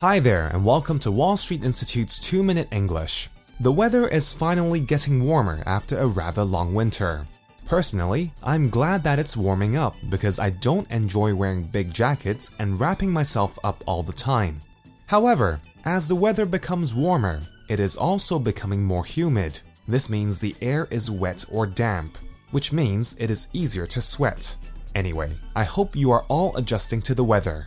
Hi there, and welcome to Wall Street Institute's 2 Minute English. The weather is finally getting warmer after a rather long winter. Personally, I'm glad that it's warming up because I don't enjoy wearing big jackets and wrapping myself up all the time. However, as the weather becomes warmer, it is also becoming more humid. This means the air is wet or damp, which means it is easier to sweat. Anyway, I hope you are all adjusting to the weather.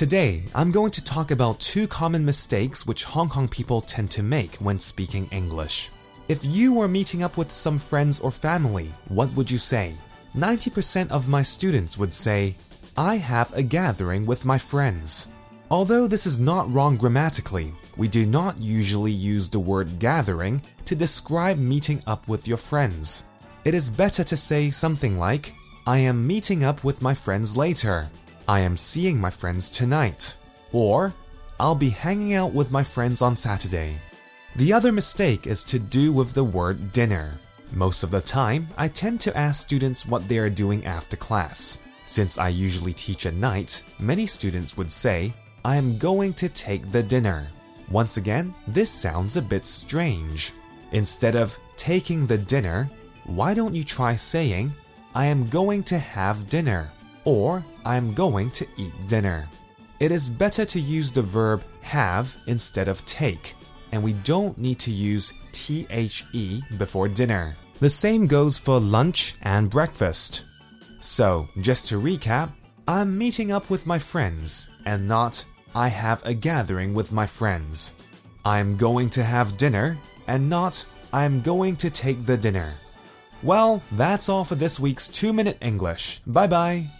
Today, I'm going to talk about two common mistakes which Hong Kong people tend to make when speaking English. If you were meeting up with some friends or family, what would you say? 90% of my students would say, I have a gathering with my friends. Although this is not wrong grammatically, we do not usually use the word gathering to describe meeting up with your friends. It is better to say something like, I am meeting up with my friends later. I am seeing my friends tonight. Or, I'll be hanging out with my friends on Saturday. The other mistake is to do with the word dinner. Most of the time, I tend to ask students what they are doing after class. Since I usually teach at night, many students would say, I am going to take the dinner. Once again, this sounds a bit strange. Instead of taking the dinner, why don't you try saying, I am going to have dinner? Or I'm going to eat dinner. It is better to use the verb have instead of take, and we don't need to use the before dinner. The same goes for lunch and breakfast. So, just to recap, I'm meeting up with my friends and not I have a gathering with my friends. I'm going to have dinner and not I'm going to take the dinner. Well, that's all for this week's 2 Minute English. Bye bye.